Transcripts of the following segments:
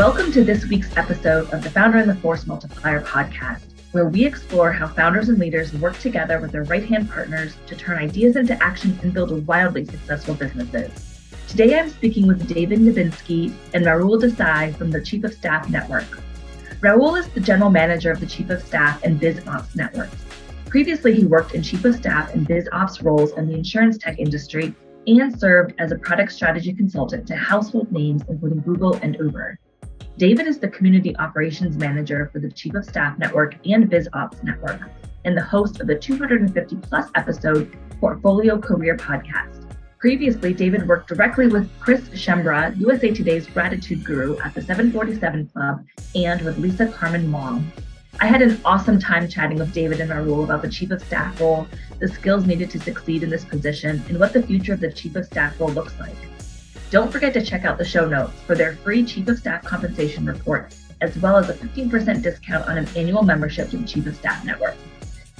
Welcome to this week's episode of the Founder and the Force Multiplier podcast, where we explore how founders and leaders work together with their right hand partners to turn ideas into action and build wildly successful businesses. Today I'm speaking with David Nebinski and Rahul Desai from the Chief of Staff Network. Rahul is the general manager of the Chief of Staff and Biz Ops networks. Previously, he worked in Chief of Staff and Biz Ops roles in the insurance tech industry and served as a product strategy consultant to household names including Google and Uber. David is the Community Operations Manager for the Chief of Staff Network and Biz Ops Network, and the host of the 250 plus episode Portfolio Career Podcast. Previously, David worked directly with Chris Schembra, USA Today's gratitude guru at the 747 Club, and with Lisa Carmen Wong. I had an awesome time chatting with David and Rahul about the Chief of Staff role, the skills needed to succeed in this position, and what the future of the Chief of Staff role looks like. Don't forget to check out the show notes for their free Chief of Staff compensation report, as well as a 15% discount on an annual membership to the Chief of Staff Network.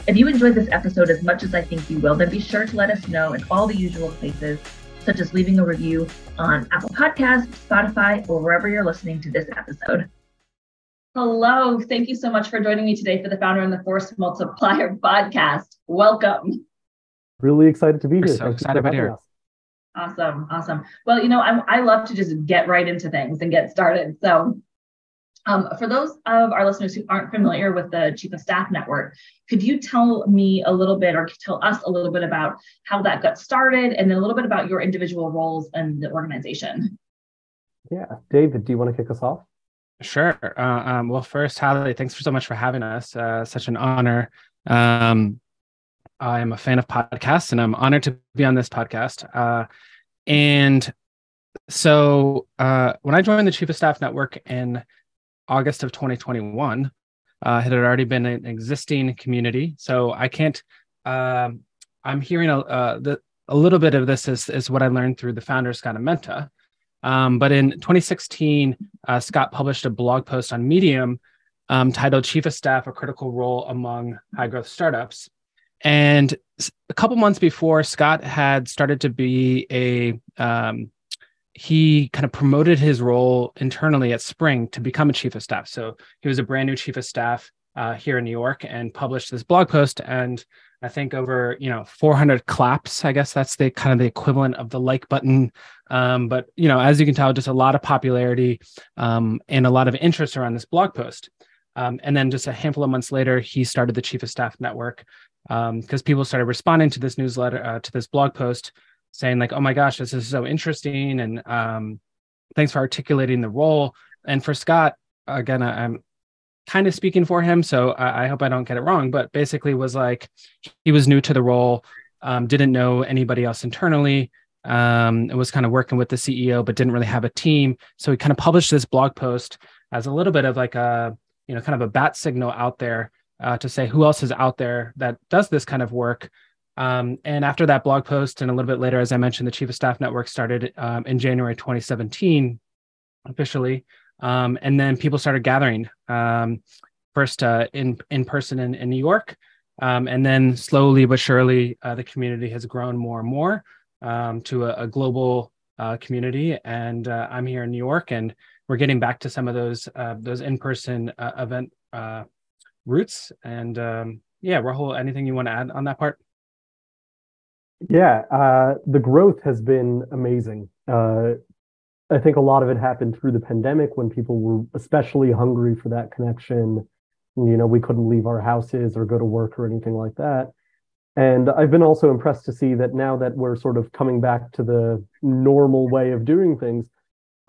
If you enjoyed this episode as much as I think you will, then be sure to let us know in all the usual places, such as leaving a review on Apple Podcasts, Spotify, or wherever you're listening to this episode. Hello. Thank you so much for joining me today for the Founder and the Force Multiplier podcast. Welcome. Really excited to be We're here. so Thanks excited for to be here. us. Awesome. Awesome. Well, you know, I, I love to just get right into things and get started. So, um, for those of our listeners who aren't familiar with the Chief of Staff Network, could you tell me a little bit or tell us a little bit about how that got started and then a little bit about your individual roles in the organization? Yeah. David, do you want to kick us off? Sure. Uh, um, well, first, Hallie, thanks for so much for having us. Uh, such an honor. Um, I am a fan of podcasts, and I'm honored to be on this podcast. Uh, and so, uh, when I joined the Chief of Staff Network in August of 2021, uh, it had already been an existing community. So I can't. Um, I'm hearing a, uh, the, a little bit of this is, is what I learned through the founder Scott Amenta. Um, but in 2016, uh, Scott published a blog post on Medium um, titled Chief of Staff, a Critical Role Among High Growth Startups. And a couple months before, Scott had started to be a, um, he kind of promoted his role internally at Spring to become a Chief of Staff. So he was a brand new Chief of Staff uh, here in New York and published this blog post. And I think over, you know, 400 claps, I guess that's the kind of the equivalent of the like button um, but you know, as you can tell, just a lot of popularity um, and a lot of interest around this blog post. Um, and then just a handful of months later, he started the Chief of Staff Network because people started responding to this newsletter, uh, to this blog post, saying like, "Oh my gosh, this is so interesting," and um, thanks for articulating the role. And for Scott, again, I, I'm kind of speaking for him, so I, I hope I don't get it wrong. But basically, was like he was new to the role, um, didn't know anybody else internally um, and was kind of working with the CEO, but didn't really have a team. So he kind of published this blog post as a little bit of like a, you know, kind of a bat signal out there uh, to say who else is out there that does this kind of work. Um, and after that blog post, and a little bit later, as I mentioned, the Chief of Staff Network started um, in January 2017 officially. Um, and then people started gathering um, first uh, in in person in, in New York, um, and then slowly but surely uh, the community has grown more and more um, to a, a global uh, community. And uh, I'm here in New York, and we're getting back to some of those uh, those in person event roots. And um, yeah, Rahul, anything you want to add on that part? Yeah. Uh, the growth has been amazing. Uh, I think a lot of it happened through the pandemic when people were especially hungry for that connection. You know, we couldn't leave our houses or go to work or anything like that. And I've been also impressed to see that now that we're sort of coming back to the normal way of doing things,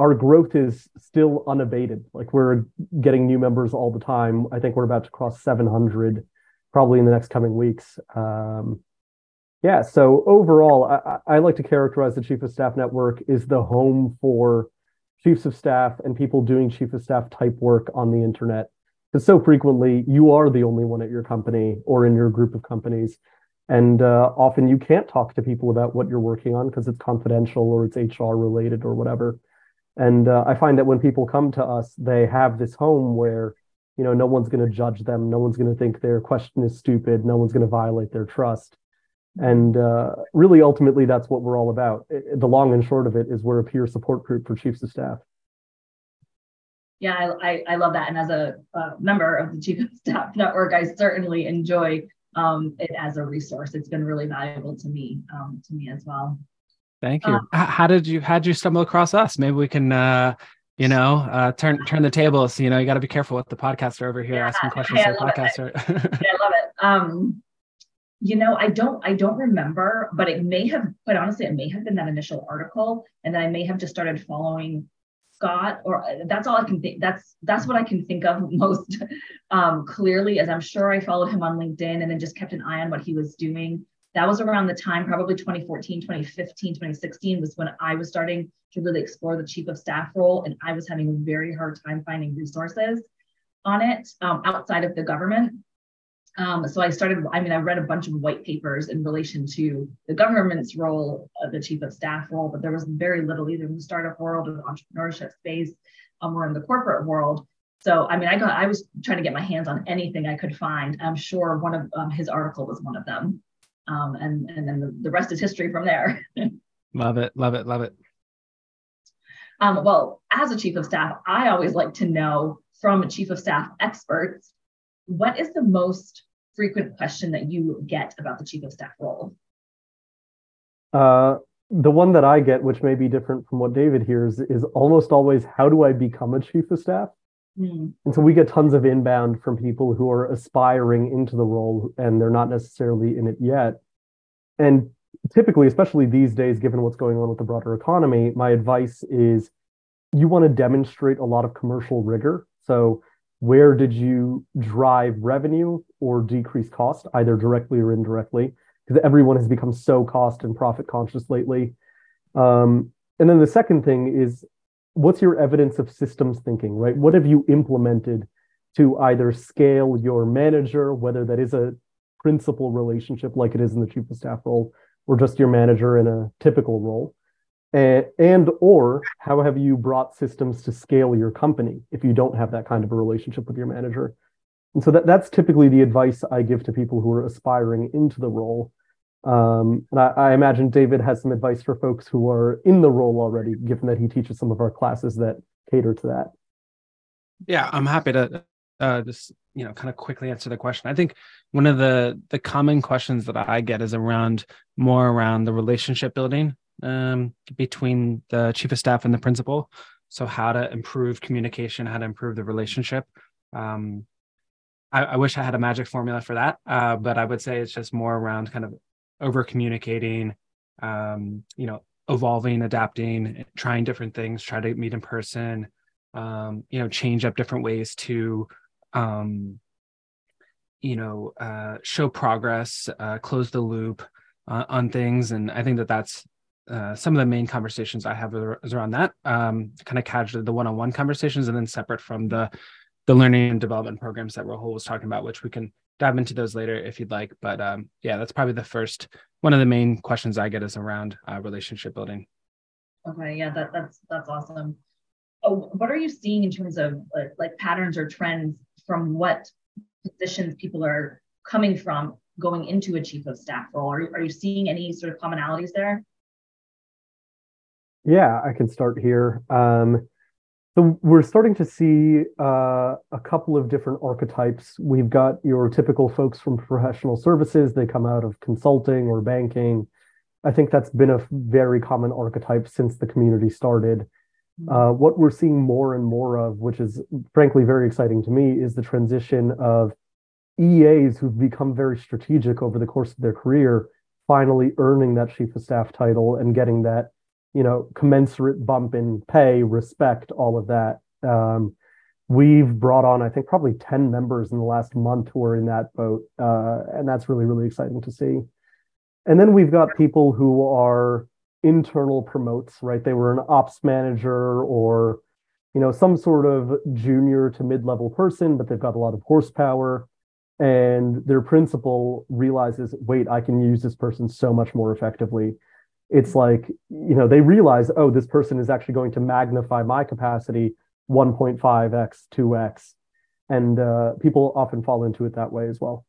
our growth is still unabated. Like we're getting new members all the time. I think we're about to cross 700 probably in the next coming weeks. Um, yeah, so overall, I, I like to characterize the Chief of Staff Network is the home for chiefs of staff and people doing chief of staff type work on the internet. Because so frequently you are the only one at your company or in your group of companies. And uh, often you can't talk to people about what you're working on because it's confidential or it's HR related or whatever. And uh, I find that when people come to us, they have this home where, you know, no one's going to judge them. No one's going to think their question is stupid. No one's going to violate their trust. And uh, really, ultimately, that's what we're all about. It- the long and short of it is we're a peer support group for chiefs of staff. Yeah, I, I, love that. And as a uh, member of the Chief of Staff Network, I certainly enjoy um, it as a resource. It's been really valuable to me, um, to me as well. Thank you. Um, how did you how did you stumble across us? Maybe we can uh, you know uh, turn turn the tables. You know, you got to be careful with the podcaster over here yeah, asking questions to the podcaster. yeah, I love it. Um, you know, I don't I don't remember, but it may have quite honestly, it may have been that initial article, and then I may have just started following Scott, or uh, that's all I can think. That's that's what I can think of most um, clearly, as I'm sure I followed him on LinkedIn and then just kept an eye on what he was doing. That was around the time, probably 2014, 2015, 2016, was when I was starting to really explore the chief of staff role, and I was having a very hard time finding resources on it um, outside of the government. Um, so I started, I mean, I read a bunch of white papers in relation to the government's role, uh, the chief of staff role, but there was very little either in the startup world or the entrepreneurship space um, or in the corporate world. So, I mean, I got, I was trying to get my hands on anything I could find. I'm sure one of um, his article was one of them. Um, and, and then the, the rest is history from there. love it. Love it. Love it. Um, well, as a chief of staff, I always like to know from chief of staff experts what is the most frequent question that you get about the chief of staff role? Uh, the one that I get, which may be different from what David hears, is almost always how do I become a chief of staff? Mm. And so we get tons of inbound from people who are aspiring into the role and they're not necessarily in it yet. And typically, especially these days, given what's going on with the broader economy, my advice is you want to demonstrate a lot of commercial rigor. So where did you drive revenue or decrease cost, either directly or indirectly? Because everyone has become so cost and profit conscious lately. Um, and then the second thing is what's your evidence of systems thinking, right? What have you implemented to either scale your manager, whether that is a principal relationship like it is in the chief of staff role, or just your manager in a typical role? and, and or how have you brought systems to scale your company if you don't have that kind of a relationship with your manager and so that, that's typically the advice i give to people who are aspiring into the role um, and I, I, imagine david has some advice for folks who are in the role already given that he teaches some of our classes that cater to that yeah i'm happy to uh, just you know kind of quickly answer the question i think one of the the common questions that i get is around more around the relationship building um, between the chief of staff and the principal. So how to improve communication, how to improve the relationship. Um, I, I, wish I had a magic formula for that, uh, but I would say it's just more around kind of over communicating, um, you know, evolving, adapting, trying different things, try to meet in person, um, you know, change up different ways to, um, you know, uh, show progress, uh, close the loop uh, on things. And I think that that's uh, some of the main conversations I have is around that, um, kind of casually the one-on-one conversations, and then separate from the the learning and development programs that Rahul was talking about, which we can dive into those later if you'd like. But um, yeah, that's probably the first one of the main questions I get is around uh, relationship building. Okay, yeah, that, that's that's awesome. Oh, what are you seeing in terms of uh, like patterns or trends from what positions people are coming from going into a chief of staff role? Are, are you seeing any sort of commonalities there? Yeah, I can start here. Um, so we're starting to see uh, a couple of different archetypes. We've got your typical folks from professional services. They come out of consulting or banking. I think that's been a very common archetype since the community started. Mm-hmm. Uh, what we're seeing more and more of, which is frankly very exciting to me, is the transition of EAs who've become very strategic over the course of their career, finally earning that chief of staff title and getting that you know, commensurate bump in pay, respect, all of that. Um, we've brought on, I think, probably 10 members in the last month who are in that boat. Uh, and that's really, really exciting to see. And then we've got people who are internal promotes, right? They were an ops manager or, you know, some sort of junior to mid level person, but they've got a lot of horsepower. And their principal realizes, wait, I can use this person so much more effectively it's like you know they realize oh this person is actually going to magnify my capacity 1.5x 2x and uh, people often fall into it that way as well.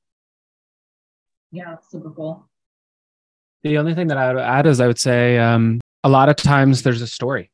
Yeah super cool. The only thing that i would add is i would say um, a lot of times there's a story.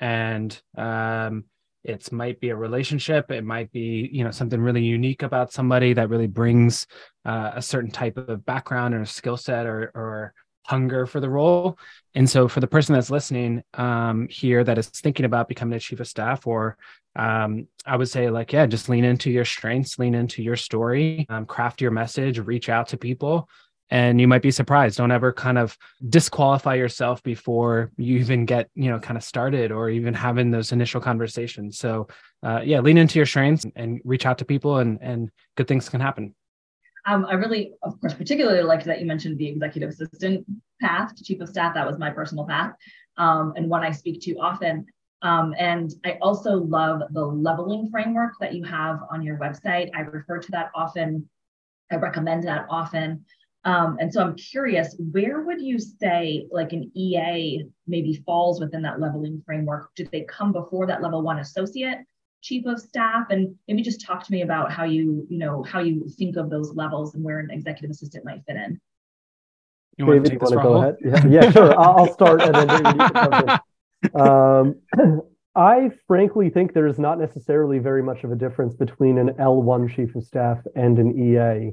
And um, It might be a relationship. It might be, you know, something really unique about somebody that really brings uh, a certain type of background or skill set or, or hunger for the role. And so, for the person that's listening um, here that is thinking about becoming a chief of staff, or um, I would say, like, yeah, just lean into your strengths, lean into your story, um, craft your message, reach out to people. And you might be surprised. Don't ever kind of disqualify yourself before you even get, you know, kind of started or even having those initial conversations. So, uh, yeah, lean into your strengths and reach out to people, and and good things can happen. Um, I really, of course, particularly liked that you mentioned the executive assistant path to chief of staff. That was my personal path um, and one I speak to often. Um, and I also love the leveling framework that you have on your website. I refer to that often. I recommend that often. Um, and so I'm curious, where would you say like an EA maybe falls within that leveling framework? Do they come before that level one associate? Chief of staff and maybe just talk to me about how you you know how you think of those levels and where an executive assistant might fit in you David, you want to go ahead? Yeah, yeah sure. I'll start and then David, you can um, I frankly think there is not necessarily very much of a difference between an L1 chief of staff and an EA.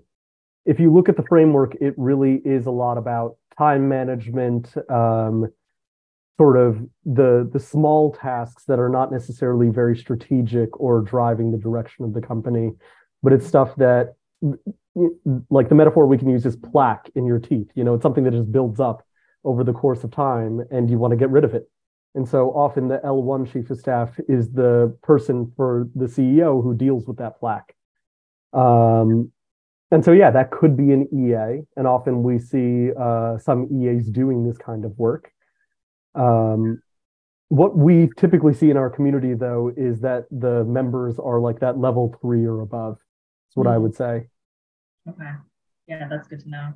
If you look at the framework, it really is a lot about time management, um, sort of the the small tasks that are not necessarily very strategic or driving the direction of the company but it's stuff that like the metaphor we can use is plaque in your teeth. You know it's something that just builds up over the course of time and you want to get rid of it. And so often the l1 chief of staff is the person for the ceo who deals with that plaque. Um, and so yeah that could be an ea and often we see uh, some eas doing this kind of work um, what we typically see in our community, though, is that the members are like that level three or above. That's what mm-hmm. I would say. Okay. Yeah, that's good to know.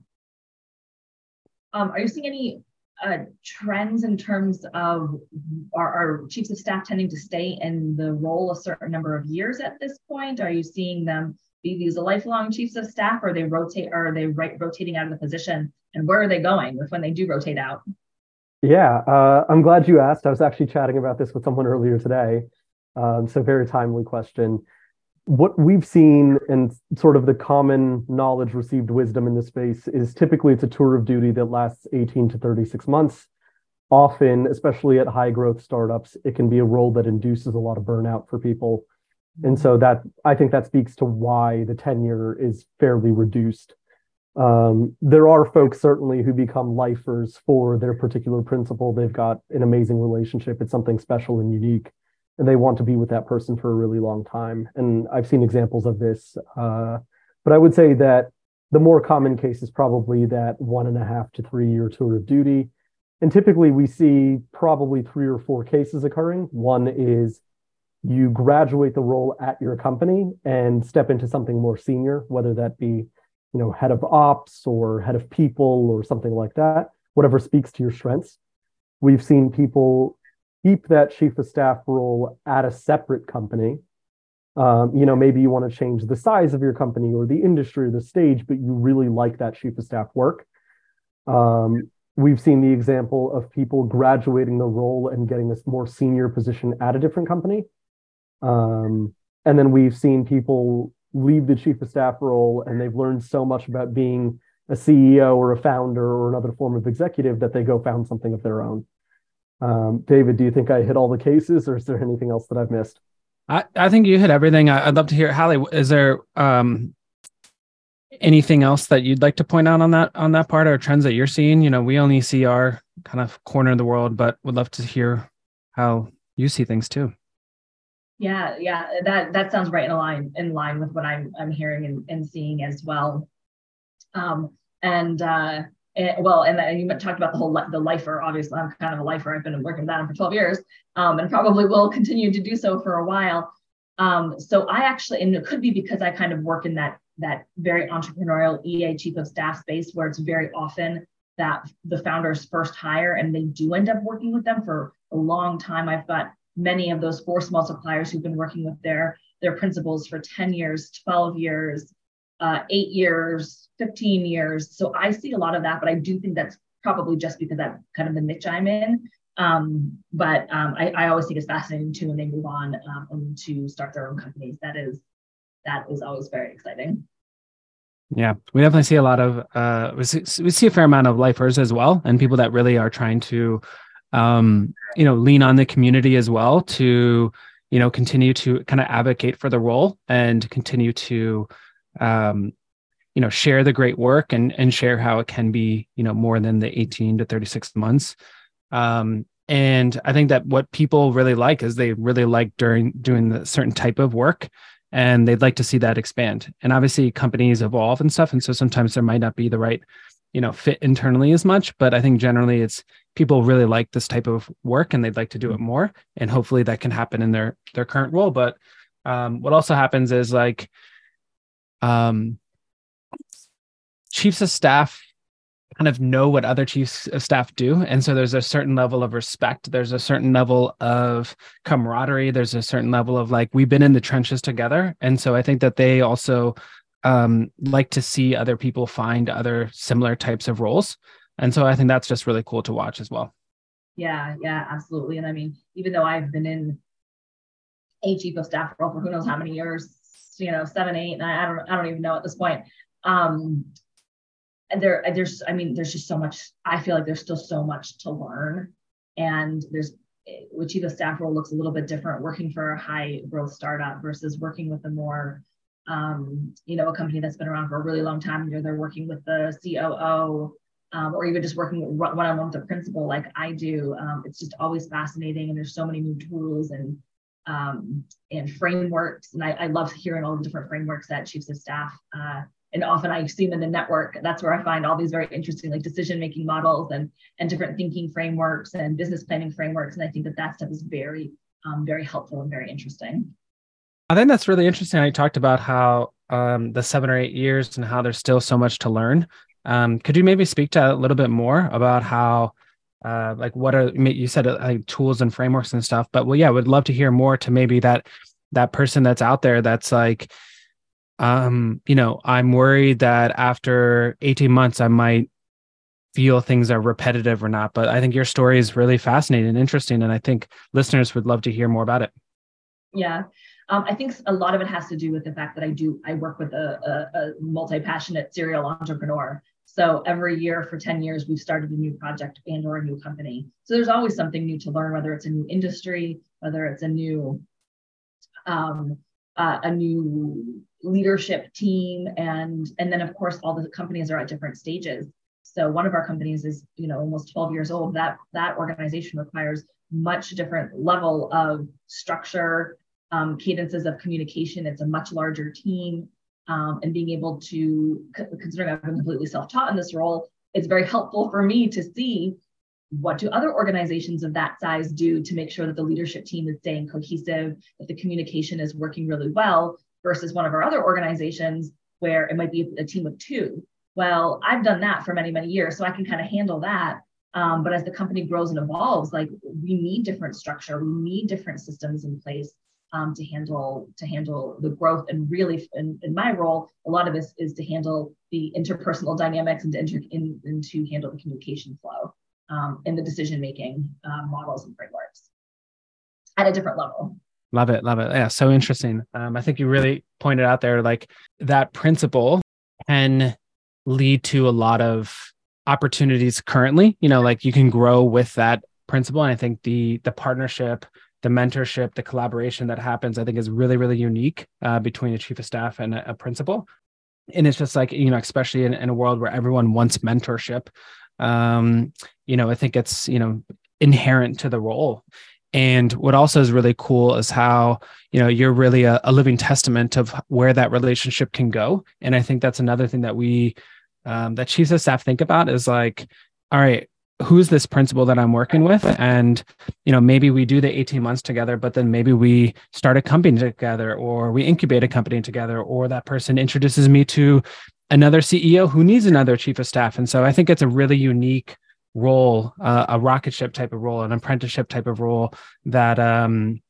Um, are you seeing any uh, trends in terms of our, our, chiefs of staff tending to stay in the role a certain number of years at this point? Are you seeing them be these lifelong chiefs of staff, or they rotate, or are they right, rotating out of the position? And where are they going with when they do rotate out? Yeah, uh, I'm glad you asked. I was actually chatting about this with someone earlier today. Um, so, very timely question. What we've seen and sort of the common knowledge received wisdom in this space is typically it's a tour of duty that lasts 18 to 36 months. Often, especially at high growth startups, it can be a role that induces a lot of burnout for people. And so that I think that speaks to why the tenure is fairly reduced. Um, there are folks certainly who become lifers for their particular principal. They've got an amazing relationship. It's something special and unique, and they want to be with that person for a really long time. And I've seen examples of this. Uh, but I would say that the more common case is probably that one and a half to three year tour of duty. And typically we see probably three or four cases occurring. One is you graduate the role at your company and step into something more senior, whether that be you know, head of ops or head of people or something like that, whatever speaks to your strengths. We've seen people keep that chief of staff role at a separate company. Um, you know, maybe you want to change the size of your company or the industry or the stage, but you really like that chief of staff work. Um, we've seen the example of people graduating the role and getting this more senior position at a different company. Um, and then we've seen people leave the chief of staff role and they've learned so much about being a CEO or a founder or another form of executive that they go found something of their own. Um, David, do you think I hit all the cases or is there anything else that I've missed? I, I think you hit everything. I, would love to hear, Hallie, is there um, anything else that you'd like to point out on that on that part or trends that you're seeing? You know, we only see our kind of corner of the world, but would love to hear how you see things too. Yeah, yeah, that that sounds right in line in line with what I'm I'm hearing and, and seeing as well. Um, and uh, it, well, and you talked about the whole the lifer. Obviously, I'm kind of a lifer. I've been working with that for 12 years, um, and probably will continue to do so for a while. Um, so I actually, and it could be because I kind of work in that that very entrepreneurial EA chief of staff space where it's very often that the founders first hire and they do end up working with them for a long time. I've got many of those force multipliers who've been working with their their principals for 10 years 12 years uh, eight years 15 years so i see a lot of that but i do think that's probably just because that's kind of the niche i'm in Um, but um, I, I, always think it's fascinating too when they move on um, to start their own companies. That is that is always very exciting. Yeah, we definitely see a lot of uh, we see, we see a fair amount of lifers as well, and people that really are trying to, um, you know, lean on the community as well to, you know, continue to kind of advocate for the role and continue to, um, you know, share the great work and and share how it can be, you know, more than the eighteen to thirty six months. Um, and I think that what people really like is they really like during doing the certain type of work and they'd like to see that expand. And obviously companies evolve and stuff. And so sometimes there might not be the right, you know, fit internally as much. But I think generally it's people really like this type of work and they'd like to do it more. And hopefully that can happen in their their current role. But um, what also happens is like um chiefs of staff kind of know what other chiefs of staff do and so there's a certain level of respect there's a certain level of camaraderie there's a certain level of like we've been in the trenches together and so i think that they also um, like to see other people find other similar types of roles. And so i think that's just really cool to watch as well. Yeah yeah absolutely. And i mean even though i've been in a chief of staff role for who knows how many years you know seven eight nine i don't i don't even know at this point um there there's i mean there's just so much i feel like there's still so much to learn. And there's with chief of staff role looks a little bit different working for a high growth startup versus working with a more um, you know a company that's been around for a really long time you're they're working with the coo um, or even just working one-on-one with a principal like i do um, it's just always fascinating and there's so many new tools and um, and frameworks and I, I, love hearing all the different frameworks that chiefs of staff uh, and often I see them in the network. That's where I find all these very interesting like decision making models and and different thinking frameworks and business planning frameworks. And I think that that stuff is very um, very helpful and very interesting. I think that's really interesting. I talked about how um, the seven or eight years and how there's still so much to learn. Um, could you maybe speak to a little bit more about how, uh, like, what are you said uh, like tools and frameworks and stuff? But well, yeah, would love to hear more to maybe that that person that's out there that's like, um, you know, I'm worried that after 18 months, I might feel things are repetitive or not. But I think your story is really fascinating and interesting. And I think listeners would love to hear more about it. Yeah. Um, I think a lot of it has to do with the fact that I do, I work with a, a, a multi passionate serial entrepreneur. So every year for 10 years, we've started a new project and or a new company. So there's always something new to learn, whether it's a new industry, whether it's a new um, uh, a new leadership team and and then of course all the companies are at different stages so one of our companies is you know almost 12 years old that that organization requires much different level of structure um, cadences of communication it's a much larger team um, and being able to considering i've been completely self-taught in this role it's very helpful for me to see what do other organizations of that size do to make sure that the leadership team is staying cohesive, that the communication is working really well, versus one of our other organizations where it might be a team of two. Well, I've done that for many, many years, so I can kind of handle that. Um, but as the company grows and evolves, like we need different structure, we need different systems in place um, to handle to handle the growth. And really, in, in, my role, a lot of this is to handle the interpersonal dynamics and to, inter, in, and to handle the communication flow um, in the decision making uh, models and frameworks at a different level. Love it, love it. Yeah, so interesting. Um, I think you really pointed out there, like that principal can lead to a lot of opportunities currently. You know, like you can grow with that principal, and I think the the partnership, the mentorship, the collaboration that happens, I think, is really, really unique uh, between a chief of staff and a, a principal. And it's just like you know, especially in, in a world where everyone wants mentorship, um, you know, I think it's, you know, inherent to the role. And what also is really cool is how, you know, you're really a, a living testament of where that relationship can go. And I think that's another thing that we, um, that chiefs of staff think about is like, all right, who's this principal that I'm working with? And, you know, maybe we do the 18 months together, but then maybe we start a company together or we incubate a company together, or that person introduces me to another CEO who needs another chief of staff. And so I think it's a really unique role, uh, a rocket ship type of role, an apprenticeship type of role that, um,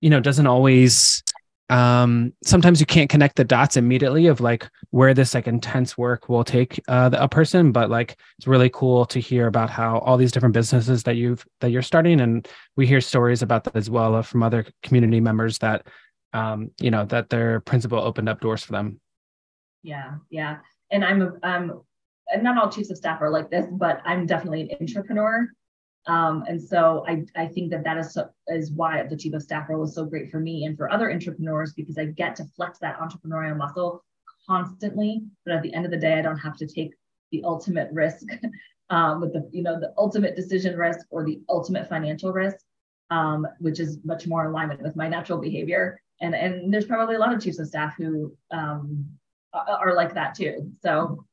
you know, doesn't always um, sometimes you can't connect the dots immediately of like where this like intense work will take uh, the, a person but like it's really cool to hear about how all these different businesses that you've that you're starting and we hear stories about that as well uh, from other community members that um, you know that their principal opened up doors for them. Yeah yeah. And i'm um not all chiefs of staff are like this but i'm definitely an entrepreneur um, and so I, I think that that is, so, is why the chief of staff role is so great for me and for other entrepreneurs because I get to flex that entrepreneurial muscle constantly. But at the end of the day, I don't have to take the ultimate risk um, with the you know the ultimate decision risk or the ultimate financial risk, um, which is much more in alignment with my natural behavior. And and there's probably a lot of chiefs of staff who um, are like that too. So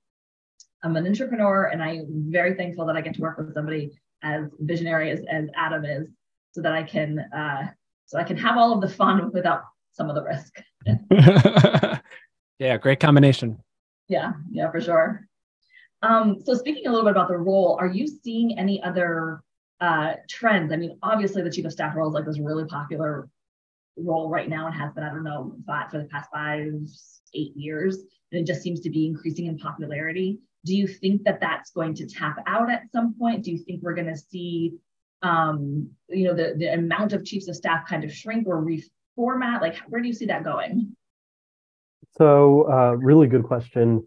I'm an entrepreneur, and I'm very thankful that I get to work with somebody as visionary as, as Adam is, so that I can uh, so I can have all of the fun without some of the risk. yeah, great combination. Yeah, yeah, for sure. Um, so speaking a little bit about the role, are you seeing any other uh, trends? I mean, obviously the chief of staff role is like this really popular role right now and has been, I don't know, for the past five, eight years. And it just seems to be increasing in popularity. Do you think that that's going to tap out at some point? Do you think we're going to see, um, you know, the, the amount of chiefs of staff kind of shrink or reformat? Like, where do you see that going? So, uh, really good question.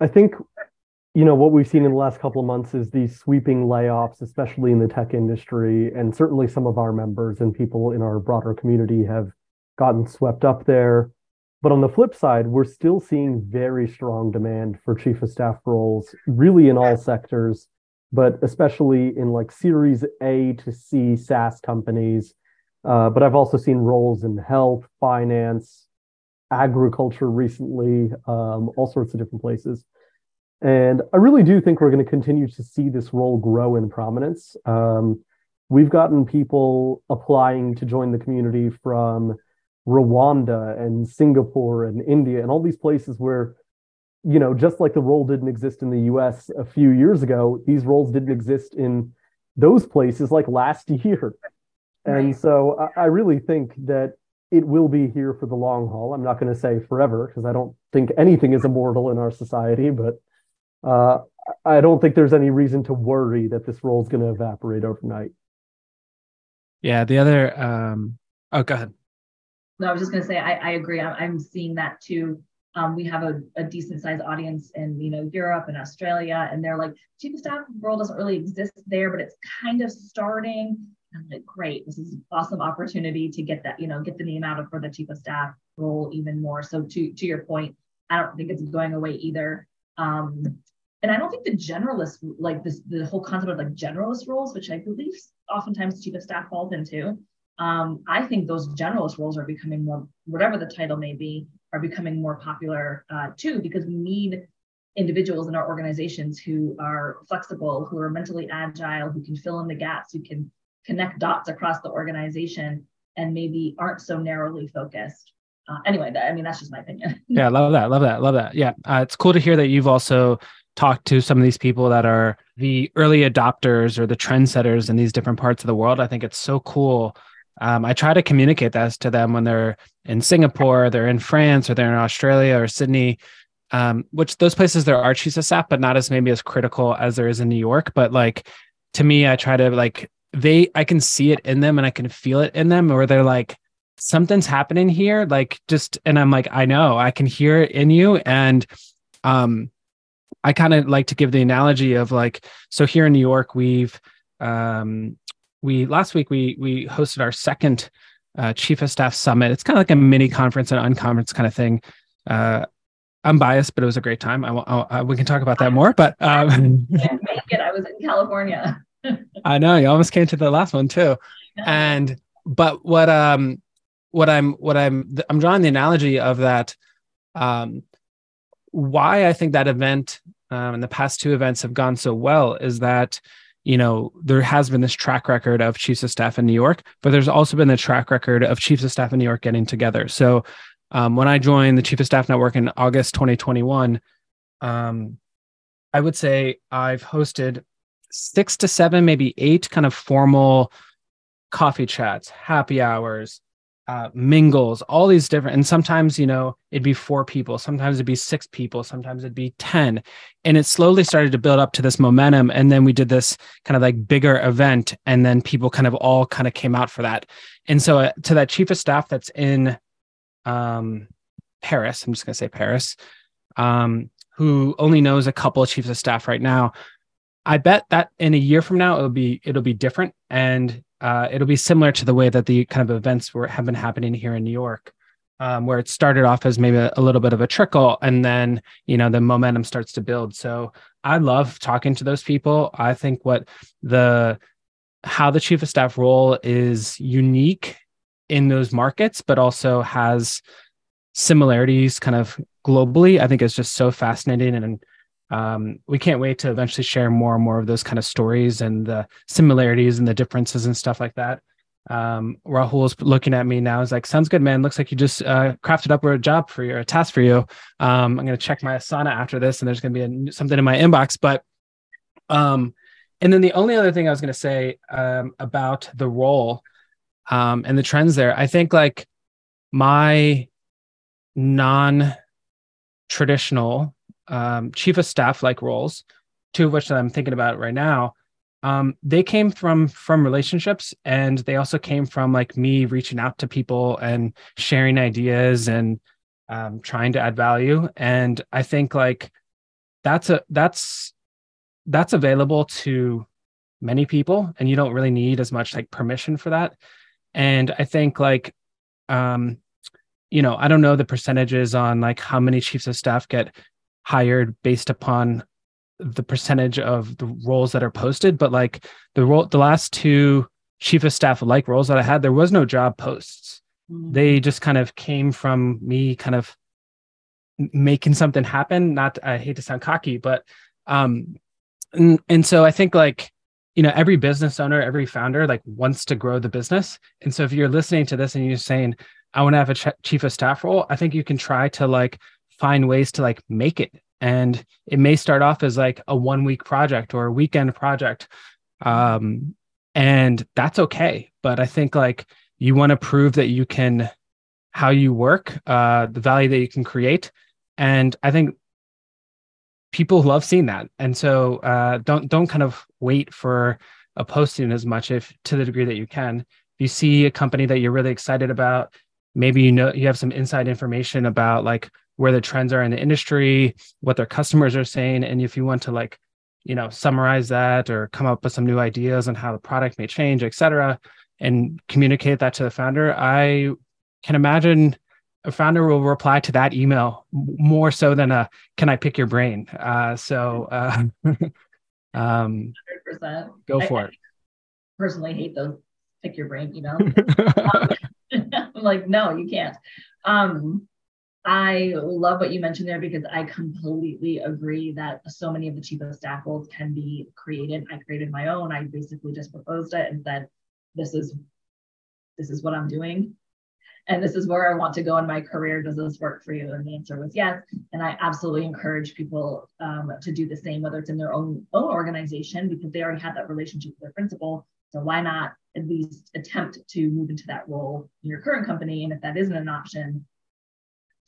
I think, you know, what we've seen in the last couple of months is these sweeping layoffs, especially in the tech industry, and certainly some of our members and people in our broader community have gotten swept up there. But on the flip side, we're still seeing very strong demand for chief of staff roles, really in all sectors, but especially in like Series A to C SaaS companies. Uh, but I've also seen roles in health, finance, agriculture recently, um, all sorts of different places. And I really do think we're going to continue to see this role grow in prominence. Um, we've gotten people applying to join the community from Rwanda and Singapore and India and all these places where, you know, just like the role didn't exist in the US a few years ago, these roles didn't exist in those places like last year. And so I, I really think that it will be here for the long haul. I'm not going to say forever because I don't think anything is immortal in our society, but uh, I don't think there's any reason to worry that this role is going to evaporate overnight. Yeah. The other, um, oh, go ahead. No, I was just going to say, I, I agree. I'm, I'm seeing that too. Um, we have a, a decent sized audience in you know Europe and Australia, and they're like, chief of staff role doesn't really exist there, but it's kind of starting. I'm like, great, this is an awesome opportunity to get that, you know, get the name out of for the chief of staff role even more. So to to your point, I don't think it's going away either. Um, and I don't think the generalist, like this, the whole concept of like generalist roles, which I believe oftentimes chief of staff falls into, um, I think those generalist roles are becoming more, whatever the title may be, are becoming more popular uh, too, because we need individuals in our organizations who are flexible, who are mentally agile, who can fill in the gaps, who can connect dots across the organization, and maybe aren't so narrowly focused. Uh, anyway, that, I mean, that's just my opinion. yeah, love that. Love that. Love that. Yeah. Uh, it's cool to hear that you've also talked to some of these people that are the early adopters or the trendsetters in these different parts of the world. I think it's so cool um, I try to communicate that to them when they're in Singapore, they're in France, or they're in Australia or Sydney, um, which those places there are of staff, but not as maybe as critical as there is in New York. But like to me, I try to like they, I can see it in them and I can feel it in them, or they're like, something's happening here, like just, and I'm like, I know, I can hear it in you, and um, I kind of like to give the analogy of like, so here in New York, we've um we last week we we hosted our second uh, chief of staff summit. It's kind of like a mini conference and unconference kind of thing. Uh, I'm biased, but it was a great time. I, I, I we can talk about that more. But um, make it. I was in California. I know you almost came to the last one too. And but what um what I'm what I'm I'm drawing the analogy of that um why I think that event um, and the past two events have gone so well is that you know, there has been this track record of chiefs of staff in New York, but there's also been the track record of chiefs of staff in New York getting together. So um, when I joined the Chief of Staff Network in August 2021, um, I would say I've hosted six to seven, maybe eight kind of formal coffee chats, happy hours, uh, mingles, all these different, and sometimes, you know, it'd be four people, sometimes it'd be six people, sometimes it'd be 10. And it slowly started to build up to this momentum. And then we did this kind of like bigger event. And then people kind of all kind of came out for that. And so uh, to that chief of staff that's in um, Paris, I'm just going to say Paris, um, who only knows a couple of chiefs of staff right now. I bet that in a year from now it'll be it'll be different and uh, it'll be similar to the way that the kind of events were have been happening here in New York, um, where it started off as maybe a, a, little bit of a trickle, and then you know the momentum starts to build. So I love talking to those people. I think what the how the chief of staff role is unique in those markets, but also has similarities kind of globally. I think is just so fascinating and um, we can't wait to eventually share more and more of those kind of stories and the similarities and the differences and stuff like that. Um, Rahul's looking at me now. He's like, "Sounds good, man. Looks like you just uh, crafted up a job for you, a task for you." Um, I'm going to check my Asana after this, and there's going to be a, something in my inbox. But, um, and then the only other thing I was going to say um, about the role um, and the trends there, I think like my non-traditional um, chief of staff like roles, two of which I'm thinking about right now, um, they came from from relationships, and they also came from like me reaching out to people and sharing ideas and um, trying to add value. And I think like that's a that's that's available to many people, and you don't really need as much like permission for that. And I think like um, you know, I don't know the percentages on like how many chiefs of staff get hired based upon the percentage of the roles that are posted. But like the role the last two chief of staff like roles that i had there was no job posts. Mm-hmm. they just kind of came from me kind of making something happen. Not i hate to sound cocky but um and, and so i think like you know every business owner every founder like wants to grow the business. And so if you're listening to this and you're saying i want to have a ch- chief of staff role i think you can try to like find ways to like make it. And it may start off as like a one week project or a weekend project um and that's okay. But i think like you want to prove that you can how you work uh the value that you can create. And i think people love seeing that. And so uh don't don't kind of wait for a posting as much if to the degree that you can. If you see a company that you're really excited about maybe you know you have some inside information about like where the trends are in the industry, what their customers are saying, and if you want to like, you know, summarize that or come up with some new ideas on how the product may change, et cetera, and communicate that to the founder, I can imagine a founder will reply to that email more so than a "Can I pick your brain?" Uh, so, uh, um, 100%. go for I, it. personally, hate those "pick your brain" emails. um, I'm like, no, you can't. Um, I love what you mentioned there because I completely agree that so many of the staff roles can be created. I created my own. I basically just proposed it and said, "This is this is what I'm doing, and this is where I want to go in my career. Does this work for you?" And the answer was yes. And I absolutely encourage people um, to do the same, whether it's in their own own organization because they already have that relationship with their principal. So why not at least attempt to move into that role in your current company? And if that isn't an option,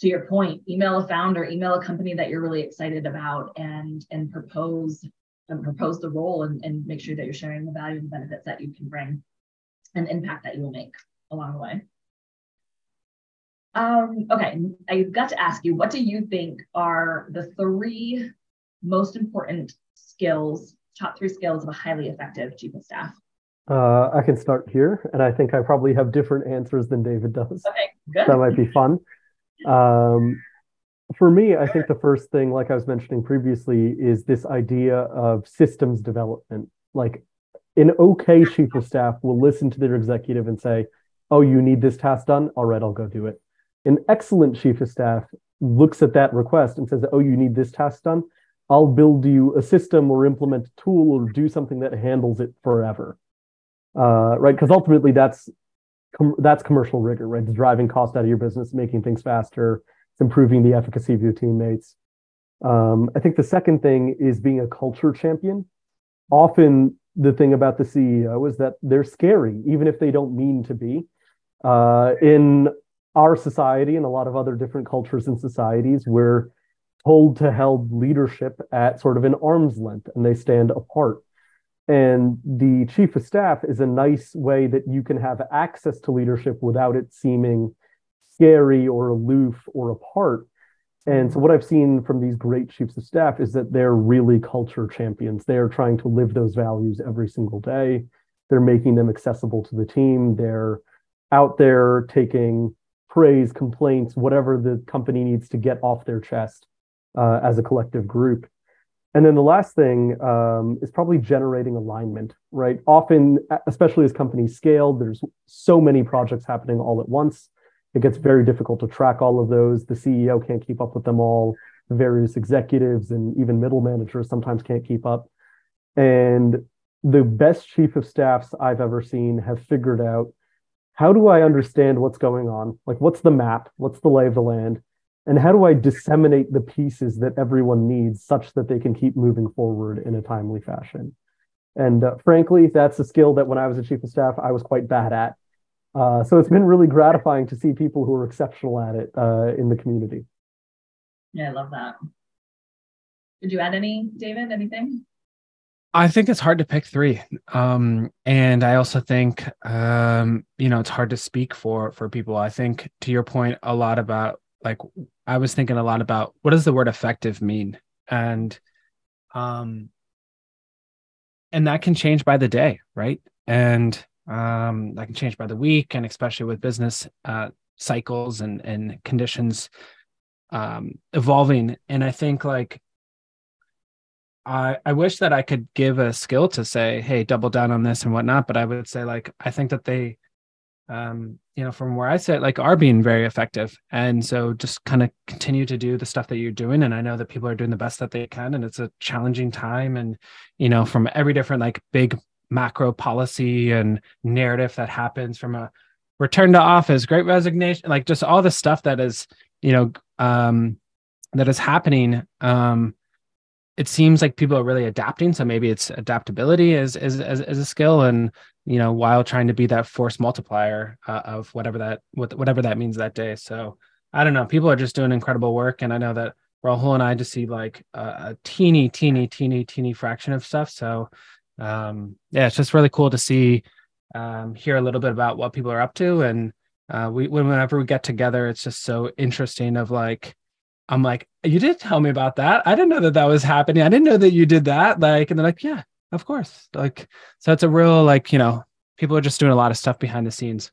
to your point, email a founder, email a company that you're really excited about and and propose and propose the role and, and make sure that you're sharing the value and benefits that you can bring and impact that you will make along the way. Um, okay, I've got to ask you, what do you think are the three most important skills, top three skills of a highly effective chief of staff? Uh, I can start here, and I think I probably have different answers than David does. Okay, good. That might be fun. Um, for me, I think the first thing, like I was mentioning previously, is this idea of systems development. Like an okay chief of staff will listen to their executive and say, Oh, you need this task done? All right, I'll go do it. An excellent chief of staff looks at that request and says, Oh, you need this task done? I'll build you a system or implement a tool or do something that handles it forever. Uh, right? Because ultimately, that's com- that's commercial rigor, right? It's driving cost out of your business, making things faster, it's improving the efficacy of your teammates. Um, I think the second thing is being a culture champion. Often, the thing about the CEO is that they're scary, even if they don't mean to be. Uh, in our society and a lot of other different cultures and societies, we're told to hold leadership at sort of an arm's length and they stand apart. And the chief of staff is a nice way that you can have access to leadership without it seeming scary or aloof or apart. And so, what I've seen from these great chiefs of staff is that they're really culture champions. They're trying to live those values every single day. They're making them accessible to the team. They're out there taking praise, complaints, whatever the company needs to get off their chest uh, as a collective group. And then the last thing um, is probably generating alignment, right? Often, especially as companies scale, there's so many projects happening all at once. It gets very difficult to track all of those. The CEO can't keep up with them all. Various executives and even middle managers sometimes can't keep up. And the best chief of staffs I've ever seen have figured out how do I understand what's going on? Like, what's the map? What's the lay of the land? And how do I disseminate the pieces that everyone needs such that they can keep moving forward in a timely fashion? And uh, frankly, that's a skill that when I was a chief of staff, I was quite bad at. Uh, so it's been really gratifying to see people who are exceptional at it uh, in the community. Yeah, I love that. Did you add any, David? Anything? I think it's hard to pick three, um, and I also think um, you know it's hard to speak for for people. I think to your point, a lot about like I was thinking a lot about what does the word effective mean? And um and that can change by the day, right? And um that can change by the week and especially with business uh cycles and and conditions um evolving and I think like I, I wish that I could give a skill to say, hey, double down on this and whatnot. But I would say, like, I think that they um, you know, from where I sit, like are being very effective. And so just kind of continue to do the stuff that you're doing. And I know that people are doing the best that they can. And it's a challenging time. And, you know, from every different like big macro policy and narrative that happens from a return to office, great resignation, like just all the stuff that is, you know, um, that is happening. Um, it seems like people are really adapting. So maybe it's adaptability as, as, as, as a skill and, you know, while trying to be that force multiplier uh, of whatever that, whatever that means that day. So I don't know, people are just doing incredible work. And I know that Rahul and I just see like a, a teeny, teeny, teeny, teeny fraction of stuff. So um, yeah, it's just really cool to see, um, hear a little bit about what people are up to. And uh, we, whenever we get together, it's just so interesting of like, I'm like, you did tell me about that. I didn't know that that was happening. I didn't know that you did that. Like, and they're like, yeah, of course. Like, so it's a real, like, you know, people are just doing a lot of stuff behind the scenes.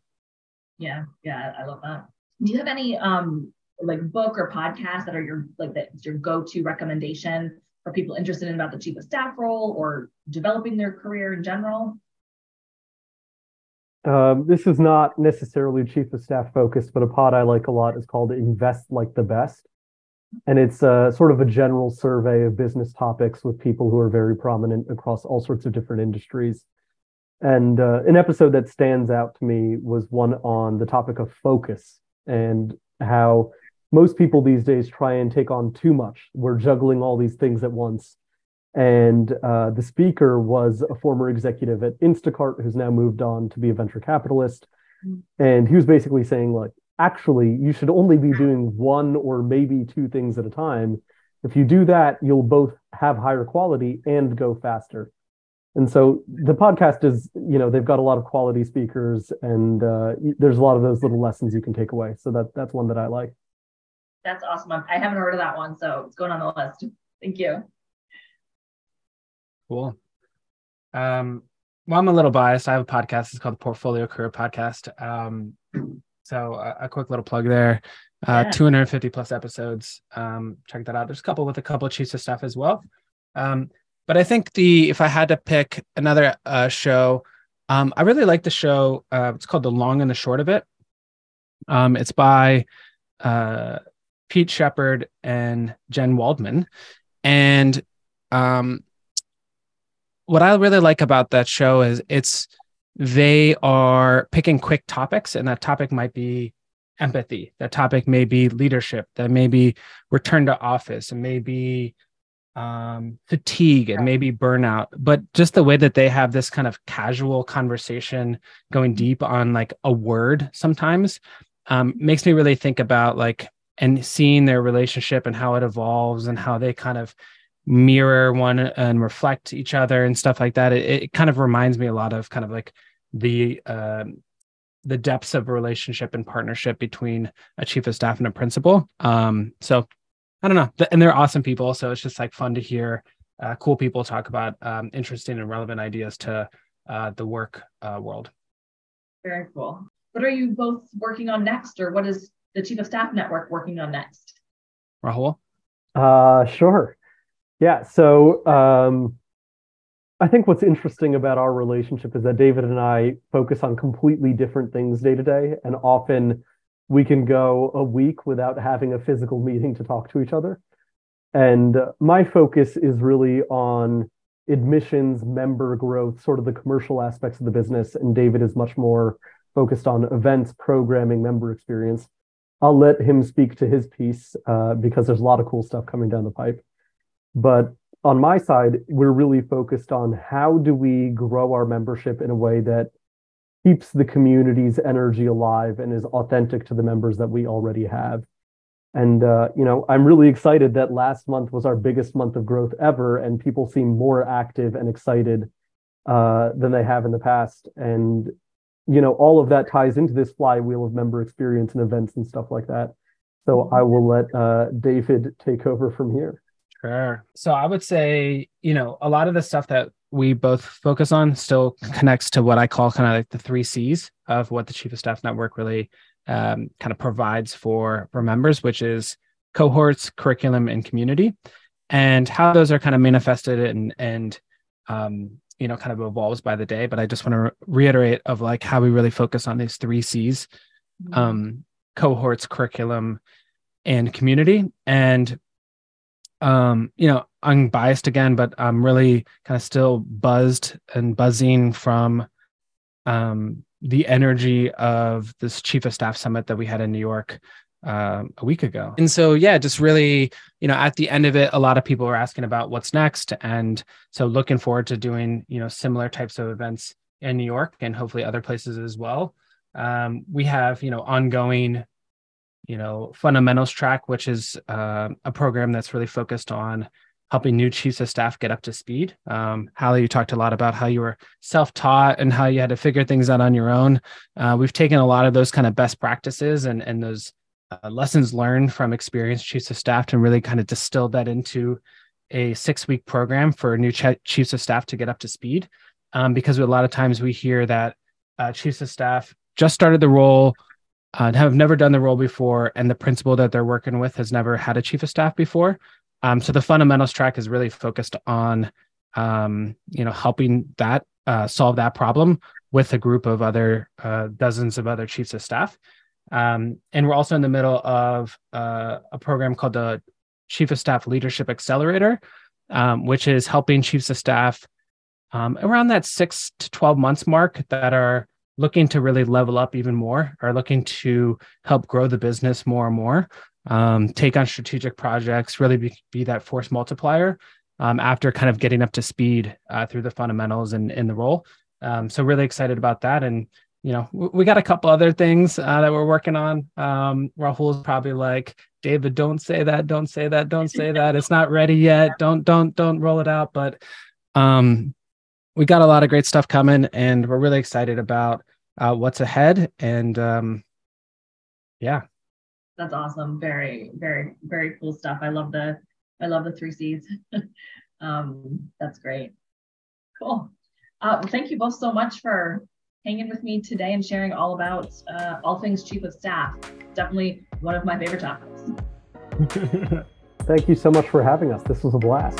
Yeah. Yeah. I love that. Do you have any, um, like book or podcast that are your, like, that's your go-to recommendation for people interested in about the chief of staff role or developing their career in general? Um, this is not necessarily chief of staff focused, but a pod I like a lot is called Invest Like the Best and it's a, sort of a general survey of business topics with people who are very prominent across all sorts of different industries. And uh, an episode that stands out to me was one on the topic of focus and how most people these days try and take on too much. We're juggling all these things at once. And uh, the speaker was a former executive at Instacart who's now moved on to be a venture capitalist. Mm. And he was basically saying, like, actually you should only be doing one or maybe two things at a time. If you do that, you'll both have higher quality and go faster. And so the podcast is, you know, they've got a lot of quality speakers, and uh, there's a lot of those little lessons you can take away. So that that's one that I like. That's awesome. I haven't heard of that one, so it's going on the list. Thank you. Cool. Um, well, I'm a little biased. I have a podcast. It's called the Portfolio Career Podcast. Um, so uh, a quick little plug there. Uh, yeah. 250 plus episodes. Um, check that out. There's a couple with a couple of chiefs of stuff as well. Um, but I think the if I had to pick another uh, show, um, I really like the show. Uh, it's called The Long and the Short of It. Um, it's by uh, Pete Shepherd and Jen Waldman, and um, what I really like about that show is it's they are picking quick topics, and that topic might be empathy. That topic may be leadership. That may be return to office. and maybe um, fatigue and maybe burnout, but just the way that they have this kind of casual conversation going deep on like a word sometimes um, makes me really think about like and seeing their relationship and how it evolves and how they kind of mirror one and reflect each other and stuff like that. It, it kind of reminds me a lot of kind of like the um, the depths of relationship and partnership between a chief of staff and a principal. Um, so I don't know, and they're awesome people. So it's just like fun to hear uh, cool people talk about um, interesting and relevant ideas to uh, the work uh, world. Very cool. What are you both working on next, or what is the Chief of Staff Network working on next? Rahul? Uh, sure. Yeah. So um, I think what's interesting about our relationship is that David and I focus on completely different things day to day, and often we can go a week without having a physical meeting to talk to each other. And my focus is really on admissions, member growth, sort of the commercial aspects of the business. And David is much more focused on events, programming, member experience. I'll let him speak to his piece uh, because there's a lot of cool stuff coming down the pipe. But on my side, we're really focused on how do we grow our membership in a way that keeps the community's energy alive and is authentic to the members that we already have. And uh, you know, I'm really excited that last month was our biggest month of growth ever, and people seem more active and excited uh, than they have in the past. And you know, all of that ties into this flywheel of member experience and events and stuff like that. So I will let uh, David take over from here. Sure. So I would say, you know, a lot of the stuff that we both focus on still connects to what I call kind of like the three C's of what the Chief of Staff Network really um, kind of provides for for members, which is cohorts, curriculum, and community, and how those are kind of manifested and and um, you know kind of evolves by the day. But I just want to re- reiterate of like how we really focus on these three C's: mm-hmm. um, cohorts, curriculum, and community, and um, you know, I'm biased again, but I'm really kind of still buzzed and buzzing from um, the energy of this chief of staff summit that we had in New York uh, a week ago. And so, yeah, just really, you know, at the end of it, a lot of people were asking about what's next. And so, looking forward to doing, you know, similar types of events in New York and hopefully other places as well. Um, we have, you know, ongoing you know fundamentals track which is uh, a program that's really focused on helping new chiefs of staff get up to speed. Um, hallie you talked a lot about how you were self-taught and how you had to figure things out on your own. Uh, we've taken a lot of those kind of best practices and, and those uh, lessons learned from experienced chiefs of staff and really kind of distilled that into a six week program for new ch- chiefs of staff to get up to speed. Um, because a lot of times we hear that uh, chiefs of staff just started the role uh, have never done the role before, and the principal that they're working with has never had a chief of staff before. Um, so the fundamentals track is really focused on, um, you know, helping that uh, solve that problem with a group of other uh, dozens of other chiefs of staff. Um, and we're also in the middle of uh, a program called the Chief of Staff Leadership Accelerator, um, which is helping chiefs of staff um, around that six to 12 months mark that are looking to really level up even more are looking to help grow the business more and more um, take on strategic projects really be, be that force multiplier um, after kind of getting up to speed uh, through the fundamentals and in the role. Um, so really excited about that. And you know we got a couple other things uh, that we're working on. Um, rahul's probably like david don't say that don't say that don't say that. It's not ready yet. Don't don't don't roll it out. But um we got a lot of great stuff coming, and we're really excited about uh, what's ahead. And um, yeah, that's awesome. Very, very, very cool stuff. I love the, I love the three C's. um, that's great. Cool. Uh, well, thank you both so much for hanging with me today and sharing all about uh, all things chief of staff. Definitely one of my favorite topics. Thank you so much for having us. This was a blast.